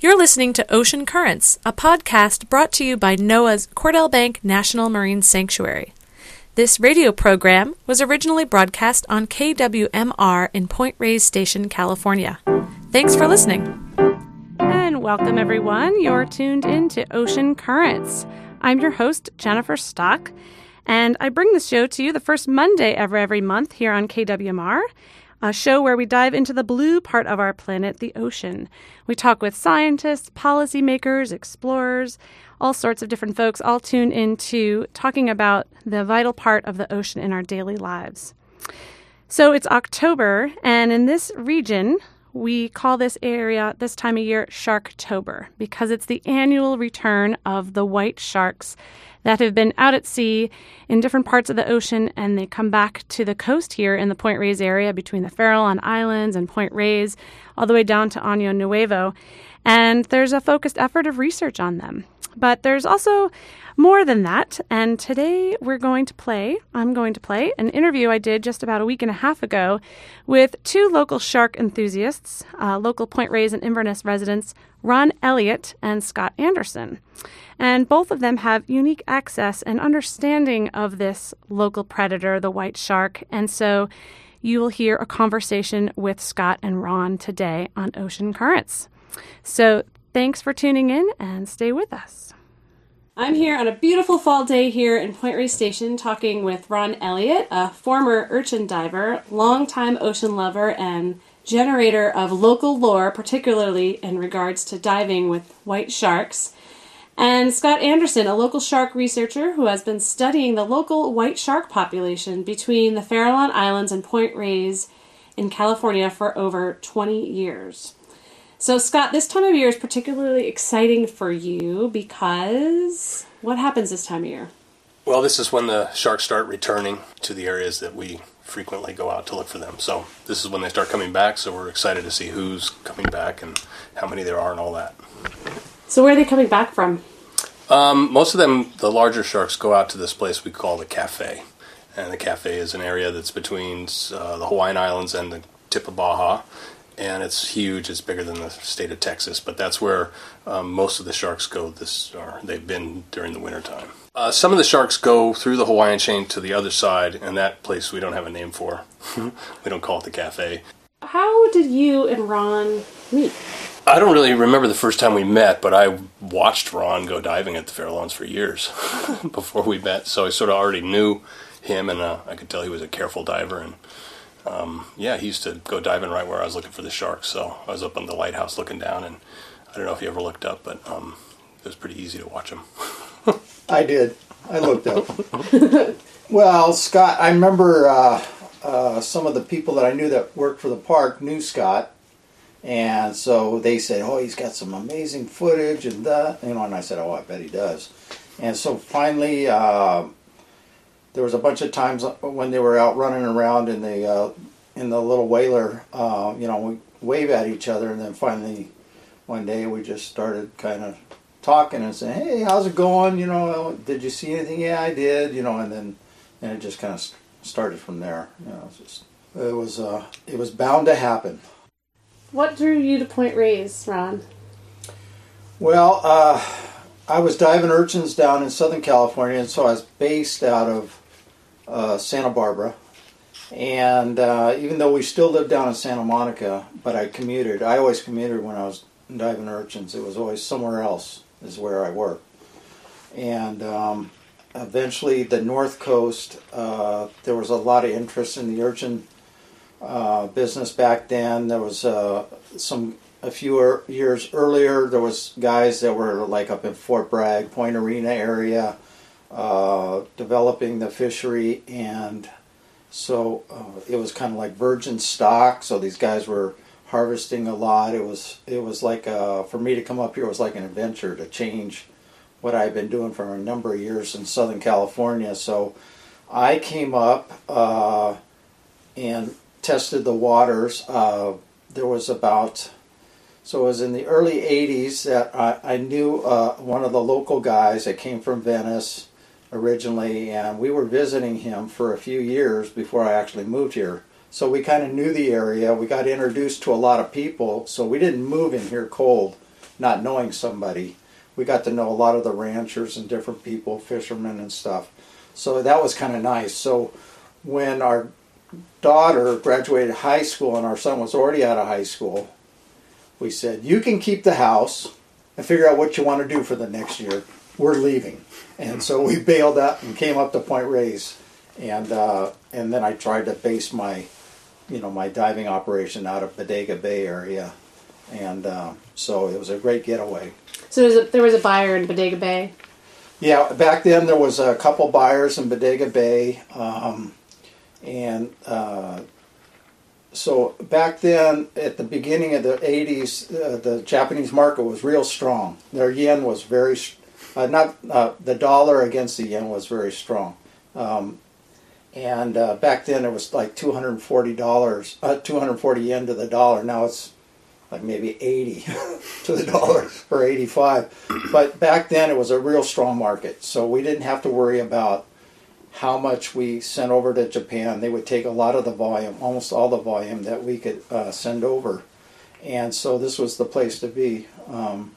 You're listening to Ocean Currents, a podcast brought to you by NOAA's Cordell Bank National Marine Sanctuary. This radio program was originally broadcast on KWMR in Point Reyes Station, California. Thanks for listening. And welcome, everyone. You're tuned in to Ocean Currents. I'm your host, Jennifer Stock, and I bring the show to you the first Monday ever every month here on KWMR a show where we dive into the blue part of our planet, the ocean. We talk with scientists, policymakers, explorers, all sorts of different folks, all tuned into talking about the vital part of the ocean in our daily lives. So it's October, and in this region, we call this area this time of year Sharktober because it's the annual return of the white sharks that have been out at sea in different parts of the ocean and they come back to the coast here in the Point Reyes area between the Farallon Islands and Point Reyes, all the way down to Año Nuevo. And there's a focused effort of research on them. But there's also more than that. And today we're going to play, I'm going to play an interview I did just about a week and a half ago with two local shark enthusiasts, uh, local Point Reyes and Inverness residents, Ron Elliott and Scott Anderson. And both of them have unique access and understanding of this local predator, the white shark. And so you will hear a conversation with Scott and Ron today on Ocean Currents. So thanks for tuning in and stay with us. I'm here on a beautiful fall day here in Point Reyes Station talking with Ron Elliott, a former urchin diver, longtime ocean lover, and generator of local lore, particularly in regards to diving with white sharks. And Scott Anderson, a local shark researcher who has been studying the local white shark population between the Farallon Islands and Point Reyes in California for over 20 years. So, Scott, this time of year is particularly exciting for you because what happens this time of year? Well, this is when the sharks start returning to the areas that we frequently go out to look for them. So, this is when they start coming back. So, we're excited to see who's coming back and how many there are and all that. So where are they coming back from? Um, most of them, the larger sharks, go out to this place we call the Cafe, and the Cafe is an area that's between uh, the Hawaiian Islands and the tip of Baja, and it's huge. It's bigger than the state of Texas, but that's where um, most of the sharks go. This, or they've been during the wintertime. Uh, some of the sharks go through the Hawaiian chain to the other side, and that place we don't have a name for. we don't call it the Cafe. How did you and Ron meet? I don't really remember the first time we met, but I watched Ron go diving at the Farallones for years before we met. So I sort of already knew him, and uh, I could tell he was a careful diver. And um, yeah, he used to go diving right where I was looking for the sharks. So I was up on the lighthouse looking down, and I don't know if you ever looked up, but um, it was pretty easy to watch him. I did. I looked up. well, Scott, I remember uh, uh, some of the people that I knew that worked for the park knew Scott and so they said, "Oh, he's got some amazing footage and that," you know. And I said, "Oh, I bet he does." And so finally, uh, there was a bunch of times when they were out running around in the uh, in the little whaler. Uh, you know, we wave at each other, and then finally, one day we just started kind of talking and saying, "Hey, how's it going? You know, did you see anything? Yeah, I did. You know." And then and it just kind of started from there. You know, it was just, it was uh, it was bound to happen. What drew you to Point Reyes, Ron? Well, uh, I was diving urchins down in Southern California, and so I was based out of uh, Santa Barbara. And uh, even though we still lived down in Santa Monica, but I commuted. I always commuted when I was diving urchins. It was always somewhere else is where I worked. And um, eventually, the North Coast, uh, there was a lot of interest in the urchin uh, business back then. There was uh, some a few er, years earlier. There was guys that were like up in Fort Bragg, Point Arena area, uh, developing the fishery, and so uh, it was kind of like virgin stock. So these guys were harvesting a lot. It was it was like uh, for me to come up here was like an adventure to change what I've been doing for a number of years in Southern California. So I came up and tested the waters. Uh, there was about, so it was in the early 80s that I, I knew uh, one of the local guys that came from Venice originally, and we were visiting him for a few years before I actually moved here. So we kind of knew the area. We got introduced to a lot of people, so we didn't move in here cold. not knowing somebody. We got to know a lot of the ranchers and different people, fishermen and stuff. So that was kind of nice. So when our daughter graduated high school and our son was already out of high school, we said, You can keep the house and figure out what you want to do for the next year. We're leaving. And so we bailed out and came up to Point Reyes. And, uh, and then I tried to base my, you know, my diving operation out of Bodega Bay area. And uh, so it was a great getaway. So there was a, there was a buyer in Bodega Bay. Yeah, back then there was a couple buyers in Bodega Bay, um, and uh, so back then at the beginning of the 80s, uh, the Japanese market was real strong. Their yen was very, uh, not uh, the dollar against the yen was very strong. Um, and uh, back then it was like $240, uh, 240 yen to the dollar. Now it's like maybe 80 to the dollar or 85. But back then it was a real strong market. So we didn't have to worry about how much we sent over to Japan. They would take a lot of the volume, almost all the volume that we could uh, send over. And so this was the place to be. Um,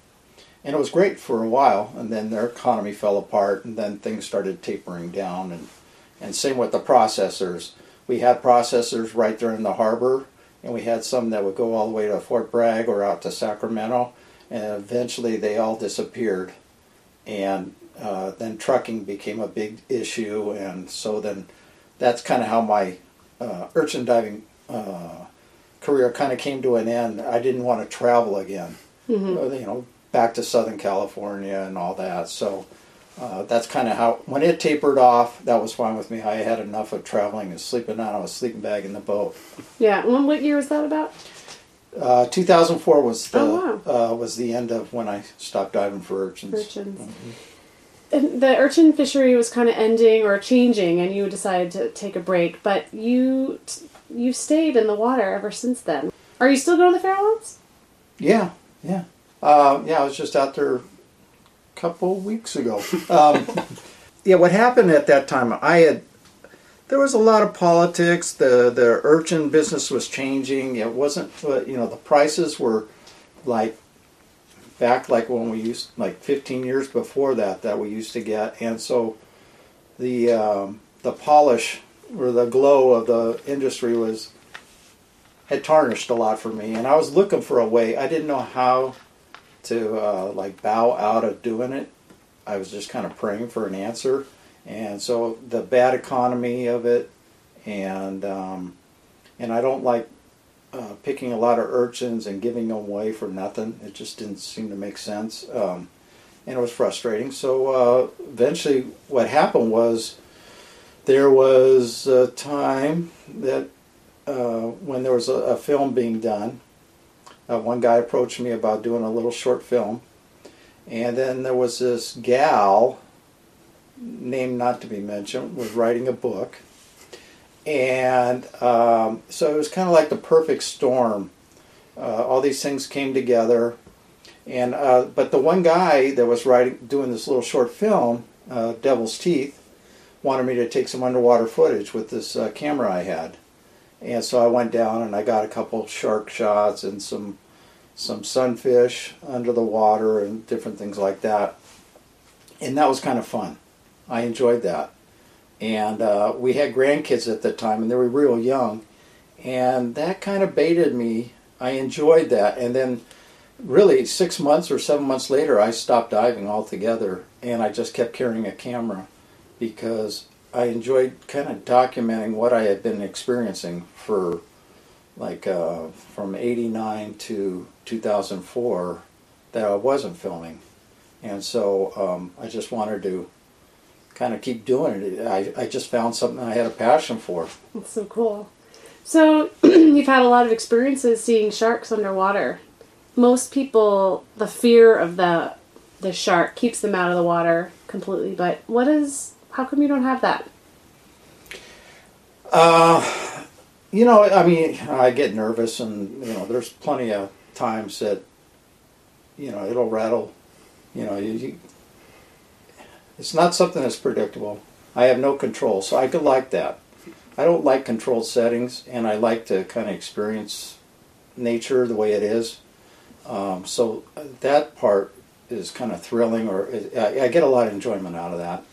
and it was great for a while, and then their economy fell apart, and then things started tapering down. And, and same with the processors. We had processors right there in the harbor, and we had some that would go all the way to Fort Bragg or out to Sacramento, and eventually they all disappeared. And uh, then trucking became a big issue, and so then that's kind of how my uh, urchin diving uh, career kind of came to an end. I didn't want to travel again, mm-hmm. you know, back to Southern California and all that. So uh, that's kind of how when it tapered off, that was fine with me. I had enough of traveling and sleeping out on a sleeping bag in the boat. Yeah, and what year was that about? Uh, 2004 was the oh, wow. uh, was the end of when I stopped diving for urchins. Urchins. Mm-hmm the urchin fishery was kind of ending or changing, and you decided to take a break. But you you stayed in the water ever since then. Are you still going to the Farallones? Yeah, yeah, uh, yeah. I was just out there a couple weeks ago. Um, yeah, what happened at that time? I had there was a lot of politics. The the urchin business was changing. It wasn't, you know, the prices were like back like when we used like 15 years before that that we used to get. And so the um, the polish or the glow of the industry was had tarnished a lot for me. And I was looking for a way. I didn't know how to uh, like bow out of doing it. I was just kind of praying for an answer. And so the bad economy of it and um, and I don't like uh, picking a lot of urchins and giving them away for nothing. It just didn't seem to make sense, um, and it was frustrating. So uh, eventually, what happened was there was a time that uh, when there was a, a film being done, uh, one guy approached me about doing a little short film, and then there was this gal, name not to be mentioned, was writing a book and um, so it was kind of like the perfect storm. Uh, all these things came together, and uh, but the one guy that was writing, doing this little short film, uh, Devil's Teeth, wanted me to take some underwater footage with this uh, camera I had, and so I went down and I got a couple shark shots and some some sunfish under the water and different things like that, and that was kind of fun. I enjoyed that and uh, we had grandkids at the time, and they were real young, and that kind of baited me. I enjoyed that, and then really six months or seven months later, I stopped diving altogether, and I just kept carrying a camera because I enjoyed kind of documenting what I had been experiencing for like uh, from 89 to 2004 that I wasn't filming. And so um, I just wanted to kind of keep doing it. I, I just found something I had a passion for. That's so cool. So you've had a lot of experiences seeing sharks underwater. Most people, the fear of the the shark keeps them out of the water completely. But what is? How come you don't have that? Uh, you know, I mean, I get nervous, and you know, there's plenty of times that you know it'll rattle. You know, you, you it's not something that's predictable. I have no control, so I could like that. I don't like controlled settings, and I like to kind of experience nature the way it is. Um, so uh, that part is kind of thrilling, or I, I get a lot of enjoyment out of that.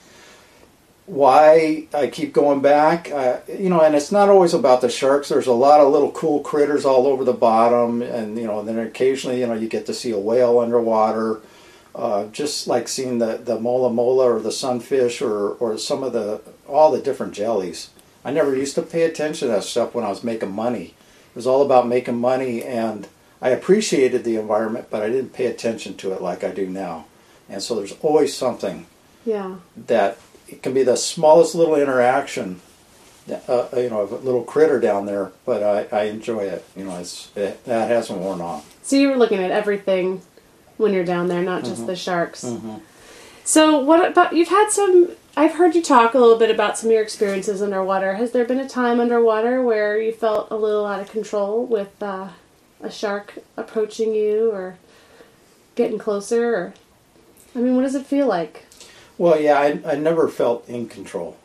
Why I keep going back, uh, you know, and it's not always about the sharks. There's a lot of little cool critters all over the bottom, and you know, and then occasionally, you know, you get to see a whale underwater. Uh, just like seeing the, the mola mola or the sunfish or, or some of the all the different jellies. I never used to pay attention to that stuff when I was making money. It was all about making money, and I appreciated the environment, but I didn't pay attention to it like I do now. And so there's always something Yeah. that it can be the smallest little interaction, uh, you know, of a little critter down there, but I, I enjoy it. You know, it's it, that hasn't worn off. So you were looking at everything when you're down there, not Mm-hmm. just the sharks. So what about you've had some I've heard you talk a little bit about some of your experiences underwater. Has there been a time underwater where you felt a little out of control with uh, a shark approaching you or getting closer or I mean, what does it feel like? Well, yeah, I, I never felt in control.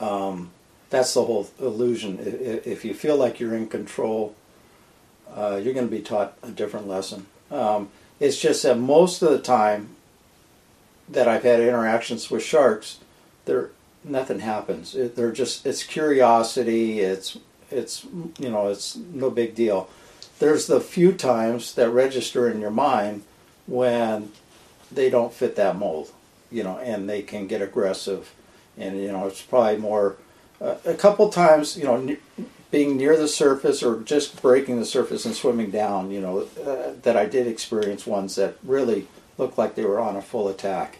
Um, that's the whole illusion. If you feel like you're in control, uh, you're going to be taught a different lesson. Um, it's just that most of the time that I've had interactions with sharks, there nothing happens. It, they're just it's curiosity. It's it's you know it's no big deal. There's the few times that register in your mind when they don't fit that mold, you know, and they can get aggressive, and you know it's probably more uh, a couple times, you know, being near the surface or just breaking the surface and swimming down, you know, uh, that I did experience ones that really looked like they were on a full attack,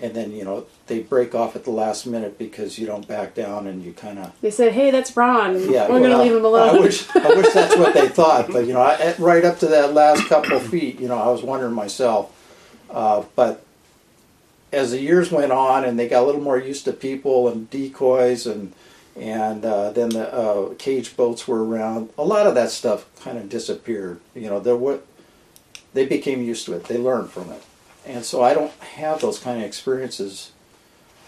and then you know they break off at the last minute because you don't back down and you kind of They said, "Hey, that's Ron. yeah, We're going to leave him alone." I wish, I wish that's what they thought, but you know, I, right up to that last couple feet, you know, I was wondering myself. Uh, but as the years went on, and they got a little more used to people and decoys, and and uh, then the uh, cage boats were around, a lot of that stuff kind of disappeared. You know, there were they became used to it. They learned from it, and so I don't have those kind of experiences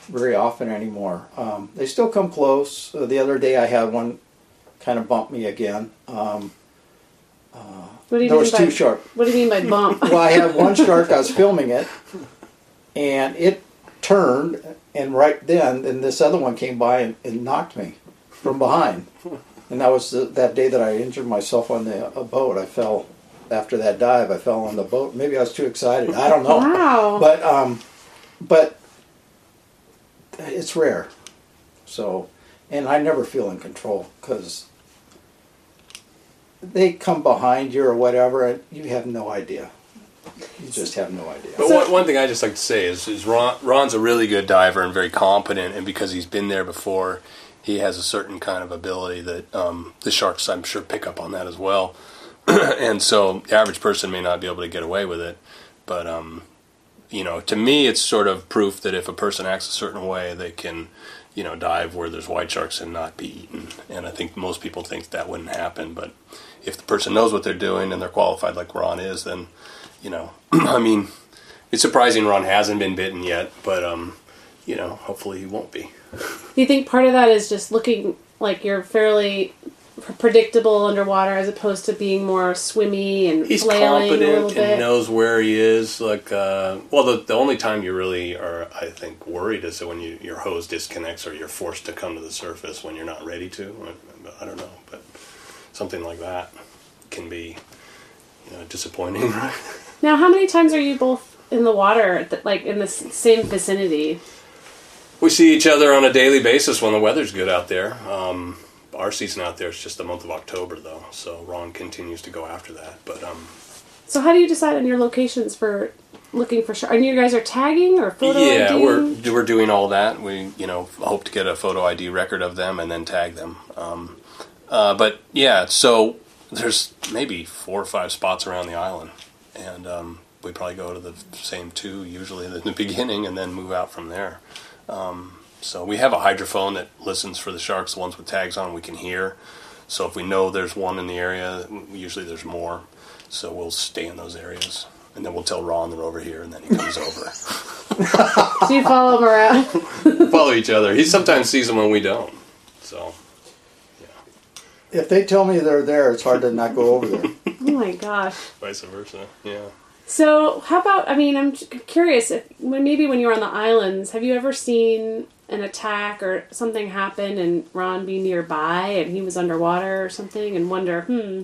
very often anymore. Um, they still come close. Uh, the other day I had one kind of bump me again. Um, what do you there mean was by. What do you mean by bump? Well, I had one shark. I was filming it, and it turned, and right then, and this other one came by and, and knocked me from behind. And that was the, that day that I injured myself on the a boat. I fell after that dive. I fell on the boat. Maybe I was too excited. I don't know. Wow. But um, but it's rare. So, and I never feel in control because they come behind you or whatever, and you have no idea. You just have no idea. But So- one, one thing I just like to say is, is Ron, Ron's a really good diver and very competent, and because he's been there before, he has a certain kind of ability that um, the sharks, I'm sure, pick up on that as well. and so the average person may not be able to get away with it, but um, you know, to me, it's sort of proof that if a person acts a certain way, they can, you know, dive where there's white sharks and not be eaten. And I think most people think that wouldn't happen, but if the person knows what they're doing and they're qualified like Ron is, then, you know, I mean, it's surprising Ron hasn't been bitten yet, but um, you know, hopefully he won't be. Do you think part of that is just looking like you're fairly predictable underwater as opposed to being more swimmy and He's flailing a little confident bit? and knows where he is. Like, uh, well, the the only time you really are, I think, worried is when you your hose disconnects or you're forced to come to the surface when you're not ready to. I, I don't know, but something like that can be, you know, disappointing. Now, how many times are you both in the water, like in the same vicinity? we see each other on a daily basis when the weather's good out there. Um, our season out there is just the month of October, though, so Ron continues to go after that. But um, So, how do you decide on your locations for looking for sharks? And you guys are tagging or photo yeah, ID? we're we're doing all that. We you know hope to get a photo ID record of them and then tag them. Um, uh, but yeah, so there's maybe four or five spots around the island, and um, we probably go to the same two usually in the beginning and then move out from there. Um, so we have a hydrophone that listens for the sharks, the ones with tags on we can hear. So if we know there's one in the area, usually there's more. So we'll stay in those areas. And then we'll tell Ron they're over here, and then he comes over. Do you follow them around? follow each other. He sometimes sees them when we don't. So If they tell me they're there, it's hard to not go over there. Oh my gosh. Vice versa. Yeah. So, how about? I mean, I'm curious if when maybe when you were on the islands, have you ever seen an attack or something happen and Ron be nearby and he was underwater or something and wonder, hmm.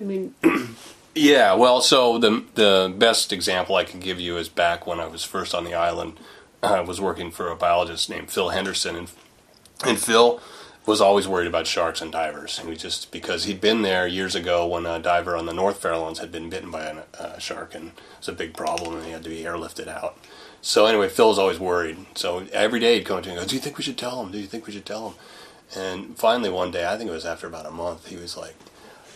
I mean, Yeah, well, so the the best example I can give you is back when I was first on the island. I was working for a biologist named Phil Henderson, and and Phil was always worried about sharks and divers. And we just because he'd been there years ago when a diver on the North Farallones had been bitten by a uh, shark, and it was a big problem, and he had to be airlifted out. So anyway, Phil was always worried. So every day he'd come to me and go, "Do you think we should tell him? Do you think we should tell him?" And finally, one day, I think it was after about a month, he was like,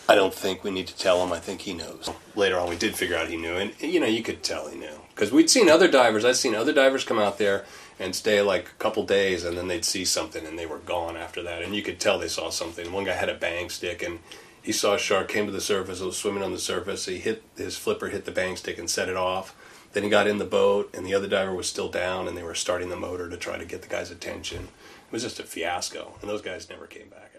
I don't think we need to tell him. I think he knows. Later on, we did figure out he knew, and you know, you could tell he knew because we'd seen other divers. I'd seen other divers come out there and stay like a couple days, and then they'd see something, and they were gone after that, and you could tell they saw something. One guy had a bang stick, and he saw a shark came to the surface. It was swimming on the surface. He hit his flipper, hit the bang stick, and set it off. Then he got in the boat, and the other diver was still down, and they were starting the motor to try to get the guy's attention. It was just a fiasco, and those guys never came back.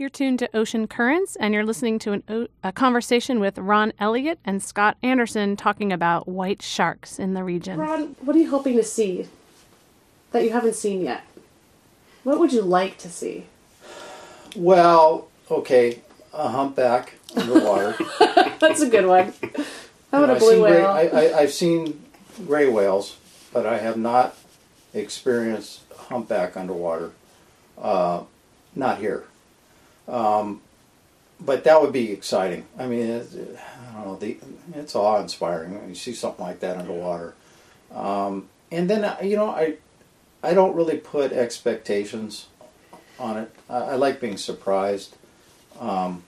You're tuned to Ocean Currents, and you're listening to an, o- a conversation with Ron Elliott and Scott Anderson talking about white sharks in the region. Ron, what are you hoping to see that you haven't seen yet? What would you like to see? Well, okay, a humpback underwater. That's a good one. How about a I've blue seen gray, whale? I, I, I've seen gray whales, but I have not experienced humpback underwater. Uh, not here. Um, but that would be exciting. I mean, it, I don't know. The, it's awe-inspiring when you see something like that underwater. Um, and then uh, you know, I I don't really put expectations on it. I, I like being surprised. Um,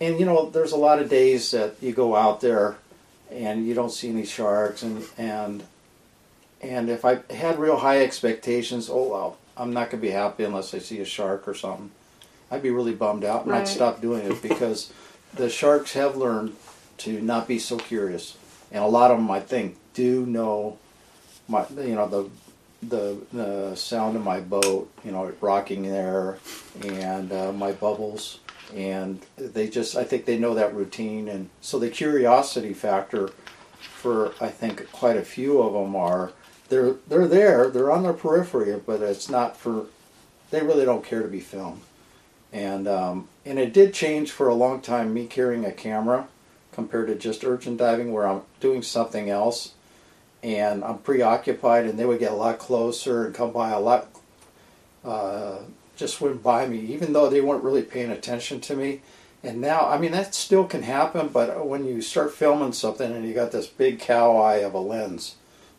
and you know, there's a lot of days that you go out there and you don't see any sharks, and and and if I had real high expectations, oh well, I'm not gonna be happy unless I see a shark or something. I'd be really bummed out, and Right. I'd stop doing it because the sharks have learned to not be so curious, and a lot of them, I think, do know my you know the the the sound of my boat, you know, rocking there, and uh, my bubbles, and they just I think they know that routine, and so the curiosity factor for I think quite a few of them are they're they're there, they're on their periphery, but it's not for they really don't care to be filmed, and um, and it did change for a long time me carrying a camera compared to just urchin diving where I'm doing something else and I'm preoccupied, and they would get a lot closer and come by a lot, uh, just went by me, even though they weren't really paying attention to me. And now, I mean, that still can happen, but when you start filming something and you got this big cow eye of a lens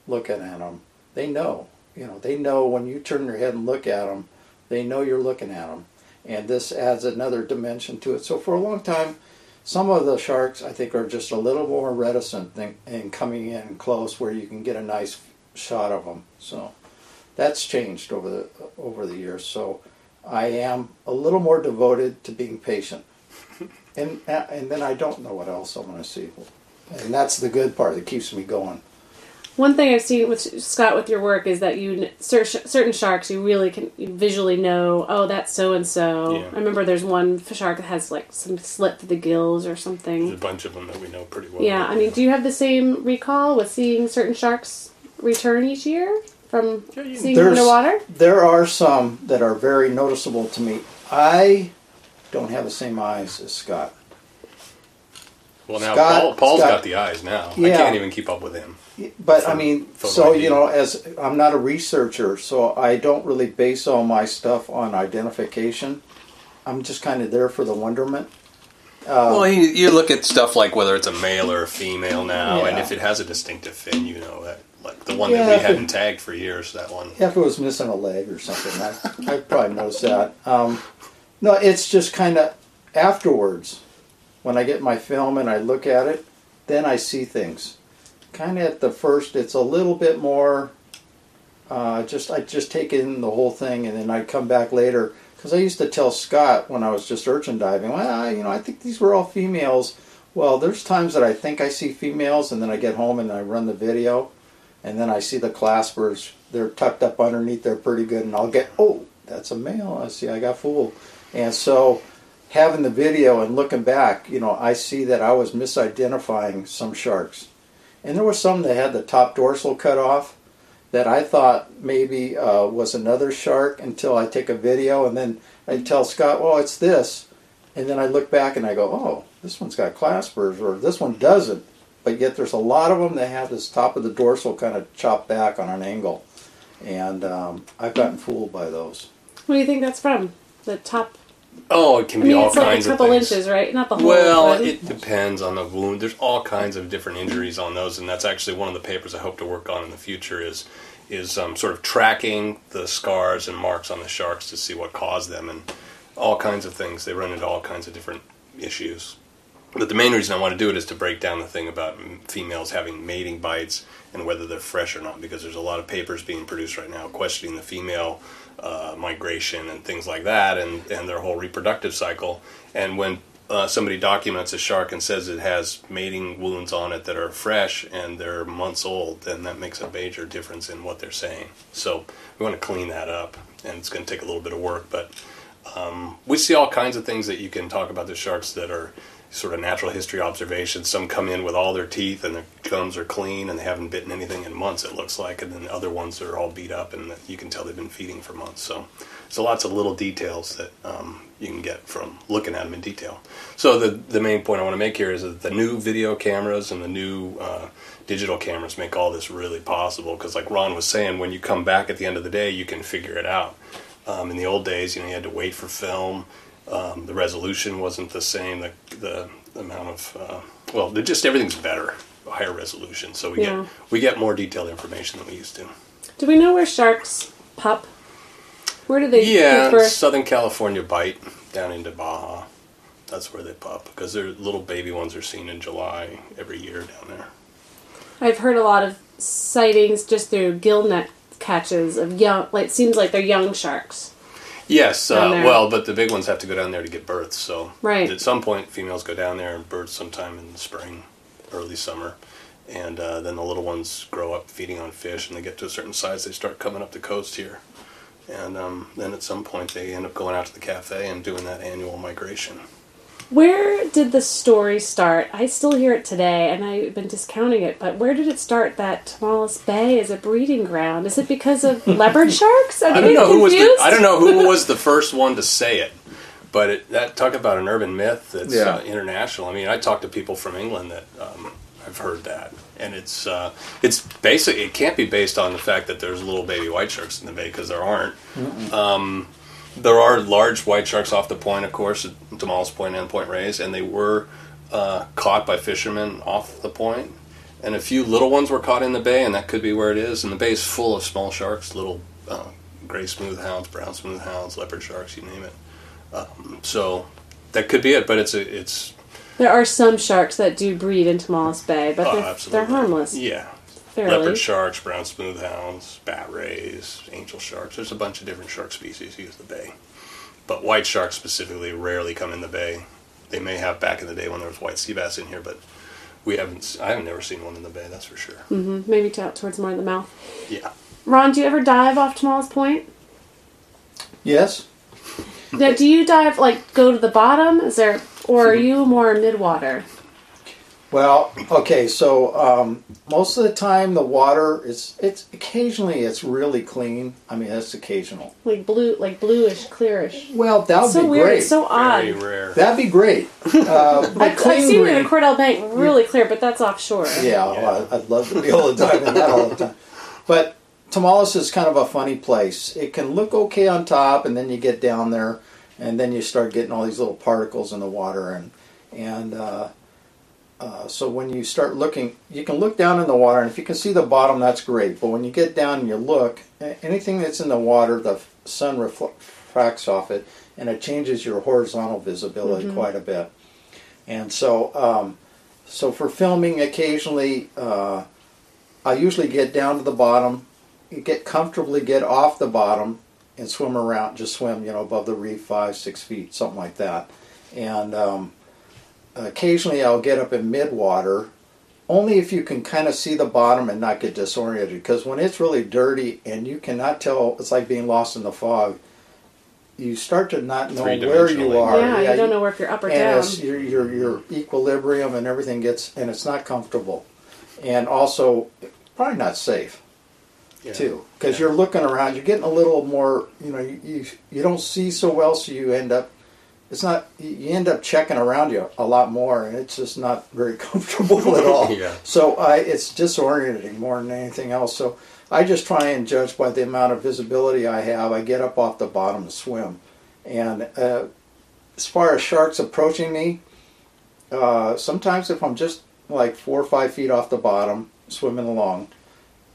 looking at them, they know. You know, they know when you turn your head and look at them, they know you're looking at them. And this adds another dimension to it. So for a long time, some of the sharks, I think, are just a little more reticent than, in coming in close where you can get a nice shot of them. So that's changed over the over the years. So I am a little more devoted to being patient, and and then I don't know what else I'm going to see, and that's the good part that keeps me going. One thing I've seen with Scott with your work is that you certain sharks you really can visually know. Oh, that's so and so. I remember there's one shark that has like some slit to the gills or something. There's a bunch of them that we know pretty well. Yeah, I mean, do you have the same recall with seeing certain sharks return each year from Yeah, you- seeing them underwater? There are some that are very noticeable to me. I don't have the same eyes as Scott. Well, now Scott- Paul, Paul's Scott- got the eyes now. I can't even keep up with him. But I mean, so ID. you know, as I'm not a researcher, so I don't really base all my stuff on identification. I'm just kind of there for the wonderment. well, you, you look at stuff like whether it's a male or a female now, and if it has a distinctive fin, you know that. Like the one Yeah, that we hadn't tagged for years, that one. If it was missing a leg or something, I, I'd probably notice that. Um, no, it's just kind of afterwards when I get my film and I look at it, then I see things. Kind of at the first, it's a little bit more. Uh, just I just take in the whole thing, and then I come back later because I used to tell Scott when I was just urchin diving, well, you know, I think these were all females. Well, there's times that I think I see females, and then I get home and I run the video, and then I see the claspers. They're tucked up underneath. They're pretty good, and I'll get, oh, that's a male. I see. I got fooled, and so having the video and looking back, you know, I see that I was misidentifying some sharks, and there were some that had the top dorsal cut off that I thought maybe uh, was another shark until I take a video and then I tell Scott, "Well, it's this," and then I look back and I go, "Oh, this one's got claspers," or this one doesn't. But yet, there's a lot of them that have this top of the dorsal kind of chopped back on an angle, and um, I've gotten fooled by those. What do you think that's from? The top. Oh, it can I be mean, all it's like a kinds of couple things. inches, right? Not the whole. Well, it depends on the wound. There's all kinds of different injuries on those, and that's actually one of the papers I hope to work on in the future. Is is um, sort of tracking the scars and marks on the sharks to see what caused them, and all kinds of things. They run into all kinds of different issues. But the main reason I want to do it is to break down the thing about females having mating bites and whether they're fresh or not, because there's a lot of papers being produced right now questioning the female uh, migration and things like that, and, and their whole reproductive cycle. And when uh, somebody documents a shark and says it has mating wounds on it that are fresh and they're months old, then that makes a major difference in what they're saying. So we want to clean that up, and it's going to take a little bit of work, but um, we see all kinds of things that you can talk about the sharks that are sort of natural history observations. Some come in with all their teeth and their gums are clean and they haven't bitten anything in months, it looks like, and then the other ones are all beat up and you can tell they've been feeding for months. So, so lots of little details that um, you can get from looking at them in detail. So the the main point I want to make here is that the new video cameras and the new uh, digital cameras make all this really possible. Because like Ron was saying, when you come back at the end of the day, you can figure it out. Um, in the old days, you know, you had to wait for film. Um, the resolution wasn't the same. The the amount of uh, well, just everything's better, higher resolution. So we Yeah. get we get more detailed information than we used to. Do we know where sharks pup? Where do they Yeah? Southern California bite down into Baja. That's where they pup because their little baby ones are seen in July every year down there. I've heard a lot of sightings just through gill net catches of young. Like it seems like they're young sharks. Yes, uh, well, but the big ones have to go down there to get births. So Right. at some point, females go down there and birth sometime in the spring, early summer, and uh, then the little ones grow up feeding on fish, and they get to a certain size, they start coming up the coast here, and um, then at some point they end up going out to the cafe and doing that annual migration. Where did the story start? I still hear it today, and I've been discounting it. But where did it start? That Tomales Bay is a breeding ground. Is it because of leopard sharks? I'm I don't know who was the. I don't know who was the first one to say it, but it, that talk about an urban myth that's Yeah. uh, international. I mean, I talk to people from England that um, I've heard that, and it's uh, it's basically It can't be based on the fact that there's little baby white sharks in the bay because there aren't. Um, there are large white sharks off the point, of course, at Tomales Point and Point Reyes, and they were uh, caught by fishermen off the point. And a few little ones were caught in the bay, and that could be where it is. And the bay is full of small sharks, little uh, gray smooth hounds, brown smooth hounds, leopard sharks, you name it. Um, so that could be it, but it's a, it's There are some sharks that do breed in Tomales Bay, but oh, they're, they're harmless. Yeah, fairly. leopard sharks, brown smooth hounds, bat rays, angel sharks. There's a bunch of different shark species use the bay, but white sharks specifically rarely come in the bay. They may have back in the day when there was white sea bass in here, but we haven't. I've never seen one in the bay. That's for sure. Mhm, Maybe to, towards more of the mouth. Yeah. Ron, do you ever dive off Tomales Point? Yes. Now, do you dive like go to the bottom? Is there, or are you more midwater? Well, okay, so um, most of the time the water is it's occasionally it's really clean. I mean, that's occasional. Like blue, like bluish, clearish. Well, that would so be weird. great. It's so odd. Very rare. That'd be great. Uh, I've, I've clean seen it in Cordell Bank, really clear, but that's offshore. Yeah, well, I'd love to be able to dive in that all the time. But Tomales is kind of a funny place. It can look okay on top, and then you get down there, and then you start getting all these little particles in the water, and and uh, uh, so when you start looking, you can look down in the water, and if you can see the bottom, that's great. But when you get down and you look, anything that's in the water, the sun refracts off it, and it changes your horizontal visibility quite a bit. And so, um, so for filming, occasionally, uh, I usually get down to the bottom, get comfortably get off the bottom, and swim around. Just swim, you know, above the reef, five, six feet, something like that. And um, occasionally, I'll get up in midwater, only if you can kind of see the bottom and not get disoriented. Because when it's really dirty and you cannot tell, it's like being lost in the fog. you start to not know where you are. yeah, you don't know where if you're up or and down. it's, your, your your equilibrium and everything gets and it's not comfortable, and also probably not safe Yeah. too because Yeah. you're looking around. You're getting a little more. You know, you, you you don't see so well, so you end up. It's not. You end up checking around you a lot more, and it's just not very comfortable at all. Yeah. So I, it's disorienting more than anything else. So I just try and judge by the amount of visibility I have. I get up off the bottom to swim, and uh, as far as sharks approaching me, uh, sometimes if I'm just like four or five feet off the bottom swimming along,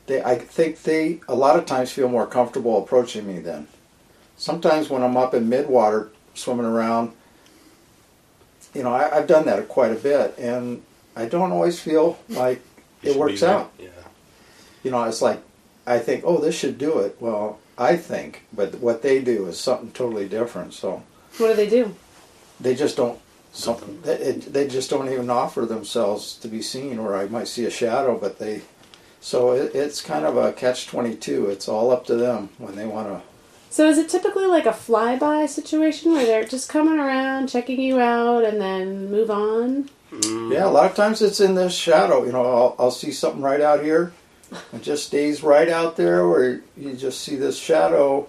they I think they a lot of times feel more comfortable approaching me then. Sometimes when I'm up in midwater swimming around, you know, I, I've done that quite a bit, and I don't always feel like You it works out. Yeah. You know, it's like I think, oh, this should do it. Well, I think, but what they do is something totally different. So what do they do? they just don't. Something they, it, they just don't even offer themselves to be seen, or I might see a shadow, but they. So it, it's kind of a catch twenty two. It's all up to them when they want to. So is it typically like a flyby situation where they're just coming around, checking you out, and then move on? Yeah, a lot of times it's in the shadow. You know, I'll, I'll see something right out here. It just stays right out there where you just see this shadow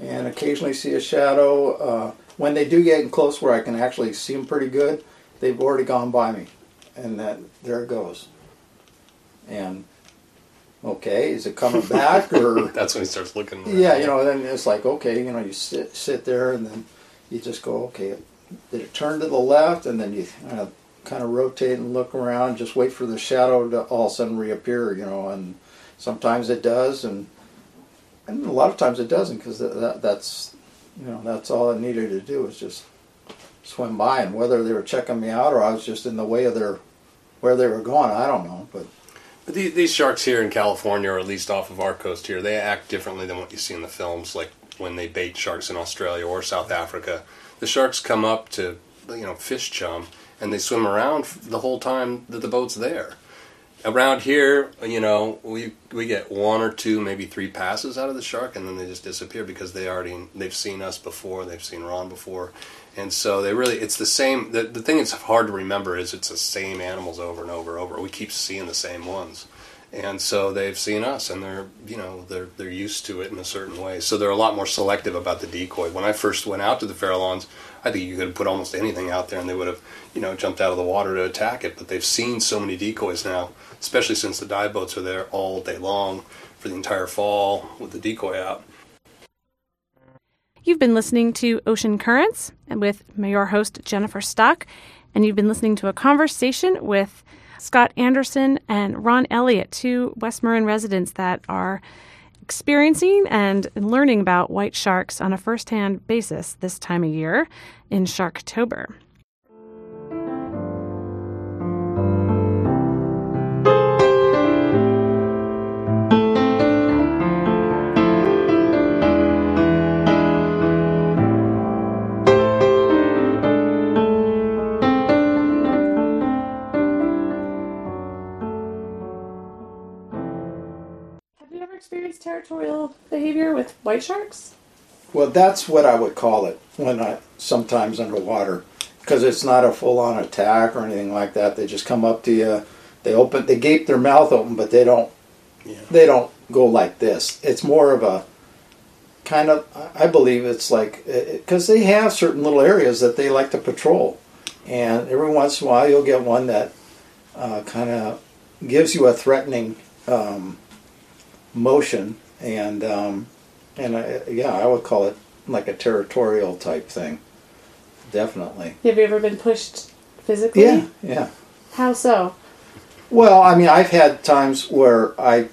and occasionally see a shadow. Uh, when they do get close where I can actually see them pretty good, they've already gone by me. And that there it goes. And, okay, is it coming back or... That's when he starts looking. around. Yeah, you know, then it's like okay, you know, you sit sit there and then you just go, okay, did it turn to the left? And then you uh, kind of kind of rotate and look around, just wait for the shadow to all of a sudden reappear, you know, and sometimes it does, and and a lot of times it doesn't because that, that that's you know that's all it needed to do was just swim by, and whether they were checking me out or I was just in the way of their where they were going, I don't know, But the- these sharks here in California, or at least off of our coast here, they act differently than what you see in the films. Like when they bait sharks in Australia or South Africa, the sharks come up to you know fish chum, and they swim around the whole time that the boat's there. Around here, you know, we we get one or two, maybe three passes out of the shark, and then they just disappear because they already they've seen us before, they've seen Ron before, and so they really it's the same. The the thing that's hard to remember is it's the same animals over and over and over. We keep seeing the same ones, and so they've seen us, and they're you know they're they're used to it in a certain way. So they're a lot more selective about the decoy. When I first went out to the Farallones, I think you could have put almost anything out there, and they would have you know jumped out of the water to attack it. But they've seen so many decoys now, especially since the dive boats are there all day long for the entire fall with the decoy out. You've been listening to Ocean Currents and with your host Jennifer Stock, and you've been listening to a conversation with Scott Anderson and Ron Elliott, two West Marin residents that are experiencing and learning about white sharks on a first-hand basis this time of year in Sharktober. Territorial behavior with white sharks? Well, that's what I would call it when I sometimes underwater, because it's not a full-on attack or anything like that. They just come up to you, they open, they gape their mouth open, but they don't, Yeah. they don't go like this. It's more of a kind of, I believe it's like, because they have certain little areas that they like to patrol, and every once in a while you'll get one that uh, kind of gives you a threatening um, motion, and um, and I, yeah, I would call it like a territorial type thing. Definitely. Have you ever been pushed physically? Yeah, yeah. How so? Well, I mean, I've had times where I,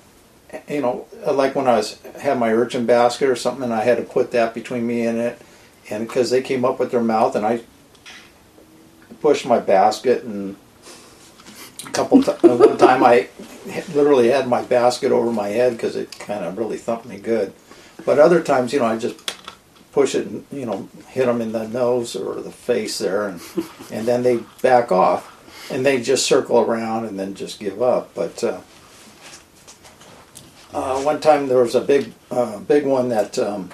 you know, like when I was had my urchin basket or something, and I had to put that between me and it, and because they came up with their mouth, and I pushed my basket, and a couple t- one time I literally had my basket over my head because it kind of really thumped me good. But other times, you know, I just push it and you know hit them in the nose or the face there, and and then they back off, and they just circle around and then just give up. But uh, uh, one time there was a big uh, big one that um,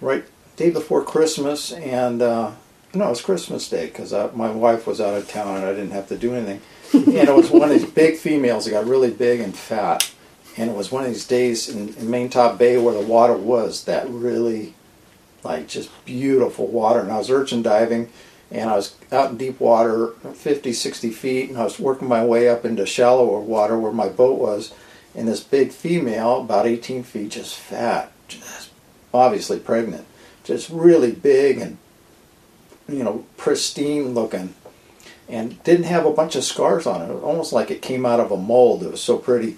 right day before Christmas, and uh, no, it was Christmas Day because my wife was out of town and I didn't have to do anything. and it was one of these big females that got really big and fat, and it was one of these days in, in Maintop Bay where the water was that really, like, just beautiful water. And I was urchin diving, and I was out in deep water, 50, 60 feet, and I was working my way up into shallower water where my boat was, and this big female, about 18 feet, just fat, just obviously pregnant, just really big and you know pristine looking, and didn't have a bunch of scars on it. it almost like it came out of a mold. It was so pretty,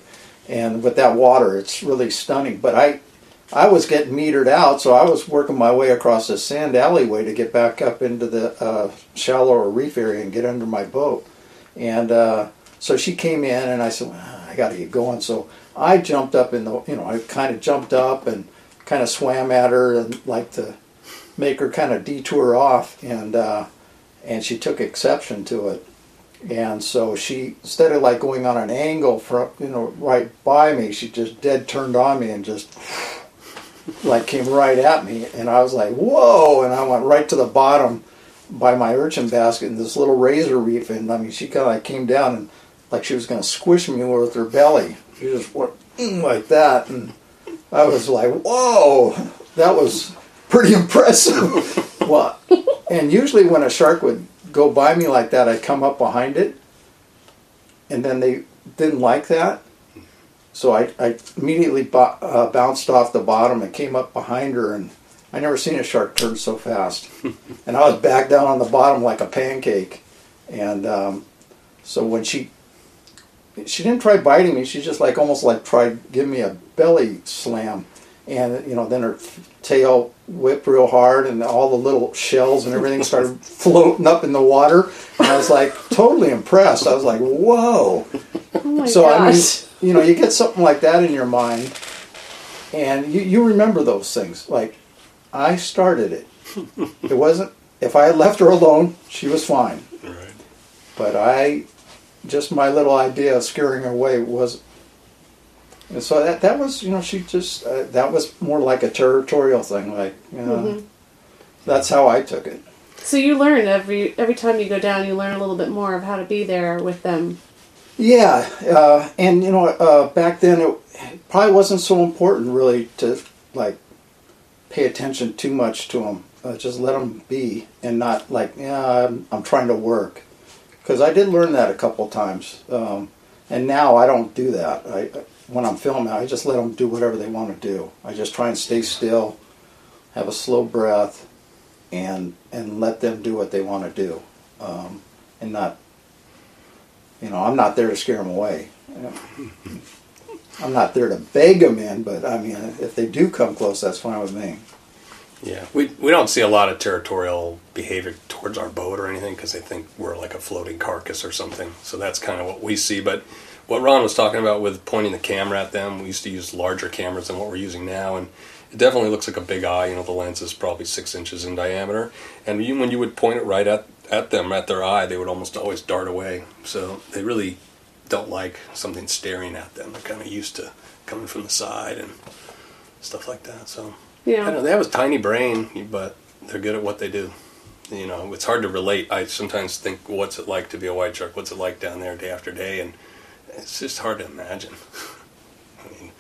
and with that water, it's really stunning. But I, I was getting metered out, so I was working my way across the sand alleyway to get back up into the uh, shallower reef area and get under my boat, and uh, so she came in, and I said, well, I got to get going. So I jumped up in the, you know, I kind of jumped up and kind of swam at her and like to make her kind of detour off, and uh, and she took exception to it. And so she, instead of like going on an angle from, you know, right by me, she just dead turned on me and just like came right at me. And I was like, whoa! And I went right to the bottom by my urchin basket in this little razor reef. And I mean, she kind of like came down and like she was going to squish me with her belly. She just went mm, like that. And I was like, whoa! That was pretty impressive. well, and usually when a shark would go by me like that, I'd come up behind it, and then they didn't like that. So I, I immediately bo- uh, bounced off the bottom and came up behind her, and I never seen a shark turn so fast. and I was back down on the bottom like a pancake. And um, so when she she didn't try biting me, she just like almost like tried giving me a belly slam and you know then her tail whipped real hard and all the little shells and everything started floating up in the water. And i was like totally impressed. I was like whoa. Oh so gosh. i mean you know you get something like that in your mind and you, you remember those things. Like i started it. It wasn't if i had left her alone she was fine. Right. but i just my little idea of scaring her away was and so that that was, you know, she just uh, that was more like a territorial thing, like you know. Mhm. That's how I took it. So you learn every every time you go down, you learn a little bit more of how to be there with them. Yeah, uh, and you know, uh, back then it probably wasn't so important really to like pay attention too much to them. Uh, just let them be, and not like, yeah, I'm, I'm trying to work. Because I did learn that a couple times, um, and now I don't do that. I when I'm filming, I just let them do whatever they want to do. I just try and stay still, have a slow breath, and and let them do what they want to do, um, and not you know, I'm not there to scare them away. I'm not there to beg them in, but I mean, if they do come close, that's fine with me. Yeah, we we don't see a lot of territorial behavior towards our boat or anything because they think we're like a floating carcass or something. So that's kind of what we see. But what Ron was talking about with pointing the camera at them, we used to use larger cameras than what we're using now, and it definitely looks like a big eye. You know, the lens is probably six inches in diameter, and you, when you would point it right at at them at their eye, they would almost always dart away. So they really don't like something staring at them. They're kind of used to coming from the side and stuff like that. So. I Yeah. don't know, they have a tiny brain, but they're good at what they do. You know, it's hard to relate. I sometimes think, what's it like to be a white shark? What's it like down there day after day? And it's just hard to imagine. I mean,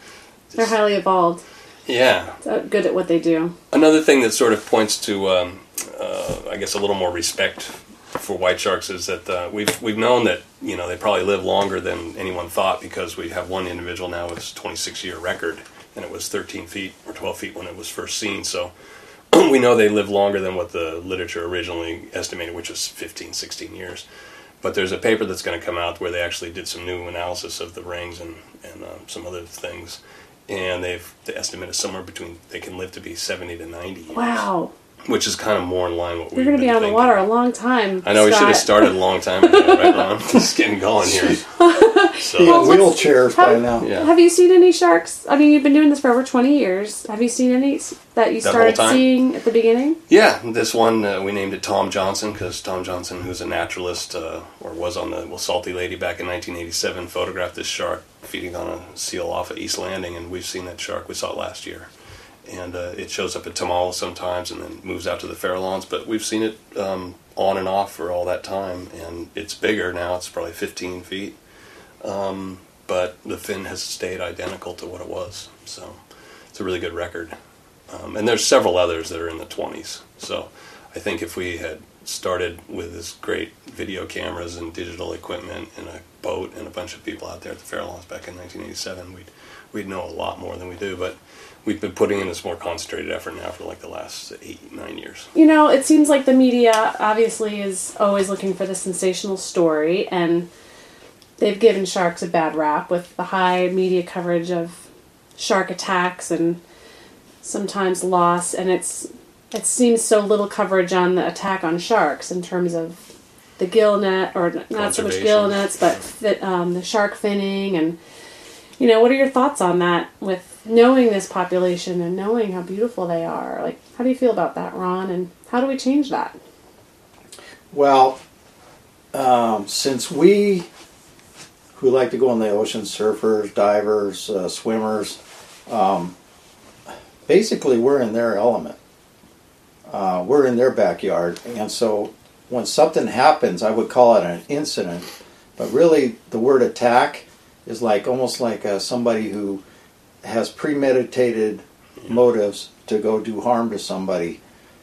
They're highly evolved. yeah. So good at what they do. Another thing that sort of points to, um, uh, I guess, a little more respect for white sharks is that uh, we've we've known that you know they probably live longer than anyone thought because we have one individual now with a 26 year record and it was 13 feet or 12 feet when it was first seen. So we know they live longer than what the literature originally estimated, which was 15, 16 years. But there's a paper that's going to come out where they actually did some new analysis of the rings and and um, some other things, and they've the estimate is somewhere between they can live to be 70 to 90 years Wow. which is kind of more in line with what we're going to be on the water a long time. I know we should have started a long time ago, right, Ron? Just getting going here. Be So, in Well, what's- wheelchairs by now. Yeah. Have you seen any sharks? I mean, you've been doing this for over 20 years. Have you seen any that you That started seeing at the beginning? yeah, this one uh, we named it Tom Johnson because Tom Johnson, who's a naturalist uh, or was on the well, Salty Lady back in 1987, photographed this shark feeding on a seal off of East Landing, and we've seen that shark. We saw it last year, and uh, it shows up at Tomales sometimes, and then moves out to the Farallones. But we've seen it um, on and off for all that time, and it's bigger now. It's probably 15 feet, um, but the fin has stayed identical to what it was. So it's a really good record. Um, and there's several others that are in the 20s. So I think if we had started with this great video cameras and digital equipment and a boat and a bunch of people out there at the Farallones back in 1987, we'd we'd know a lot more than we do. But we've been putting in this more concentrated effort now for like the last eight nine years. You know, it seems like the media obviously is always looking for the sensational story, and they've given sharks a bad rap with the high media coverage of shark attacks and sometimes loss, and it's it seems so little coverage on the attack on sharks in terms of the gill net, or not so much gill nets, but fit, um, the shark finning, and you know, what are your thoughts on that? With knowing this population and knowing how beautiful they are, like, how do you feel about that, Ron? And how do we change that? Well, um, since we who like to go in the ocean, surfers, divers, uh, swimmers, um, basically we're in their element. Uh, we're in their backyard, and so when something happens, I would call it an incident, but really the word attack is like almost like uh, somebody who has premeditated motives to go do harm to somebody.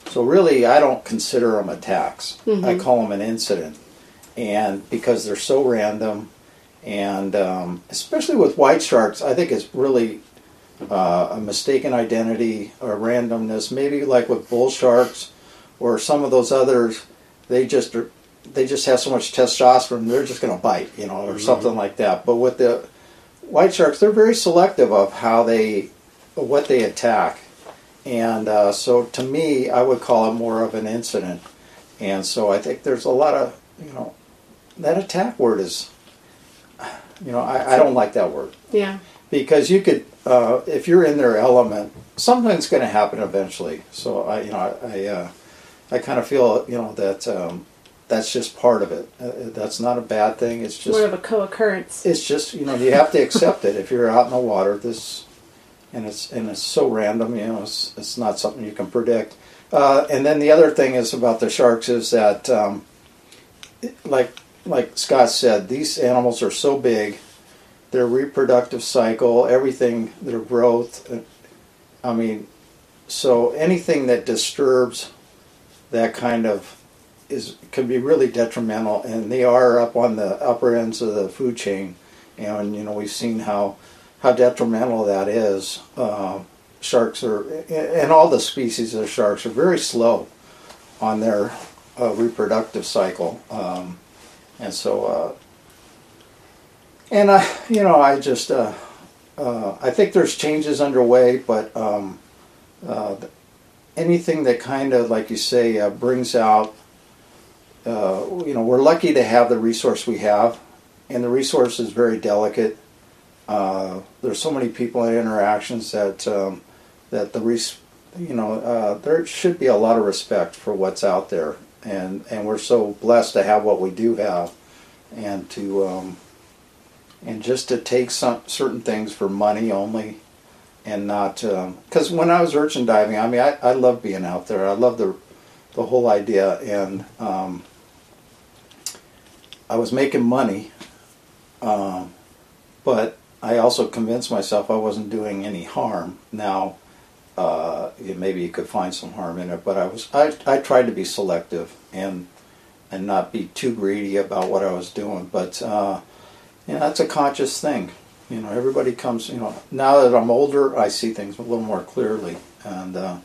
So really, I don't consider them attacks. I call them an incident, and because they're so random, and um, especially with white sharks, I think it's really uh, a mistaken identity or randomness. Maybe like with bull sharks or some of those others, they just are, they just have so much testosterone, they're just going to bite, you know, or something like that. But with the white sharks, they're very selective of how they what they attack. And uh, so to me, I would call it more of an incident. And so I think there's a lot of, you know, that attack word is, you know, I, I don't like that word. Yeah. Because you could, uh, if you're in their element, something's going to happen eventually. So I, you know, I, I, uh, I kind of feel, you know, that um, that's just part of it. Uh, that's not a bad thing. It's just More of a co-occurrence. it's just you know you have to accept it if you're out in the water this and it's and it's so random you know it's, it's not something you can predict uh, and then the other thing is about the sharks is that um, like like Scott said these animals are so big their reproductive cycle everything their growth uh, I mean so anything that disturbs that kind of is can be really detrimental, and they are up on the upper ends of the food chain, and you know we've seen how how detrimental that is. Uh, sharks are, and all the species of sharks are very slow on their uh, reproductive cycle, um, and so uh, and I you know I just uh, uh, I think there's changes underway, but um, uh, anything that kind of like you say uh, brings out uh, you know, we're lucky to have the resource we have, and the resource is very delicate. There's so many people and interactions that um, that the res- you know there should be a lot of respect for what's out there, and and we're so blessed to have what we do have, and to um, and just to take some certain things for money only, and not because when I was urchin diving, I mean I, I love being out there. I love the the whole idea and um, I was making money, um, but I also convinced myself I wasn't doing any harm. Now, uh, maybe you could find some harm in it, but I was I, I tried to be selective and and not be too greedy about what I was doing. But uh, you know, that's a conscious thing. You know, everybody comes. You know, now that I'm older, I see things a little more clearly, and uh,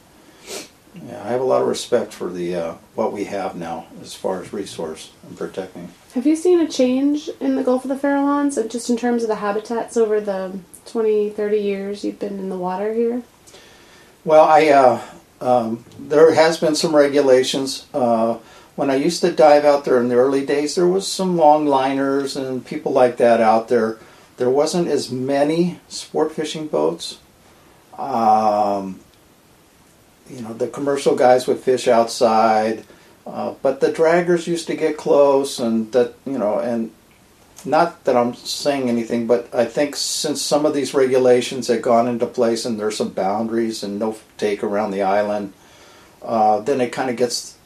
yeah, I have a lot of respect for the uh, what we have now as far as resource and protecting. Have you seen a change in the Gulf of the Farallones, just in terms of the habitats over the 20, 30 years you've been in the water here? Well, I uh, um, there has been some regulations. Uh, when I used to dive out there in the early days, there was some long liners and people like that out there. There wasn't as many sport fishing boats. Um, you know, the commercial guys would fish outside, uh, but the draggers used to get close, and that you know, and not that I'm saying anything, but I think since some of these regulations have gone into place and there's some boundaries and no take around the island, uh, then it kind of gets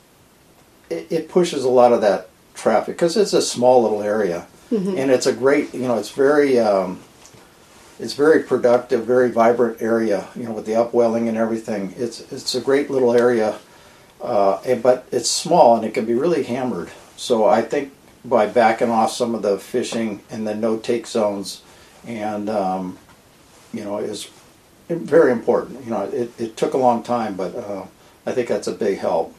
it, it pushes a lot of that traffic because it's a small little area and it's a great you know it's very um, it's very productive, very vibrant area. You know with the upwelling and everything. It's it's a great little area, uh, and, but it's small and it can be really hammered. So I think by backing off some of the fishing and the no take zones, and um, you know is very important. You know it, it took a long time, but uh, I think that's a big help.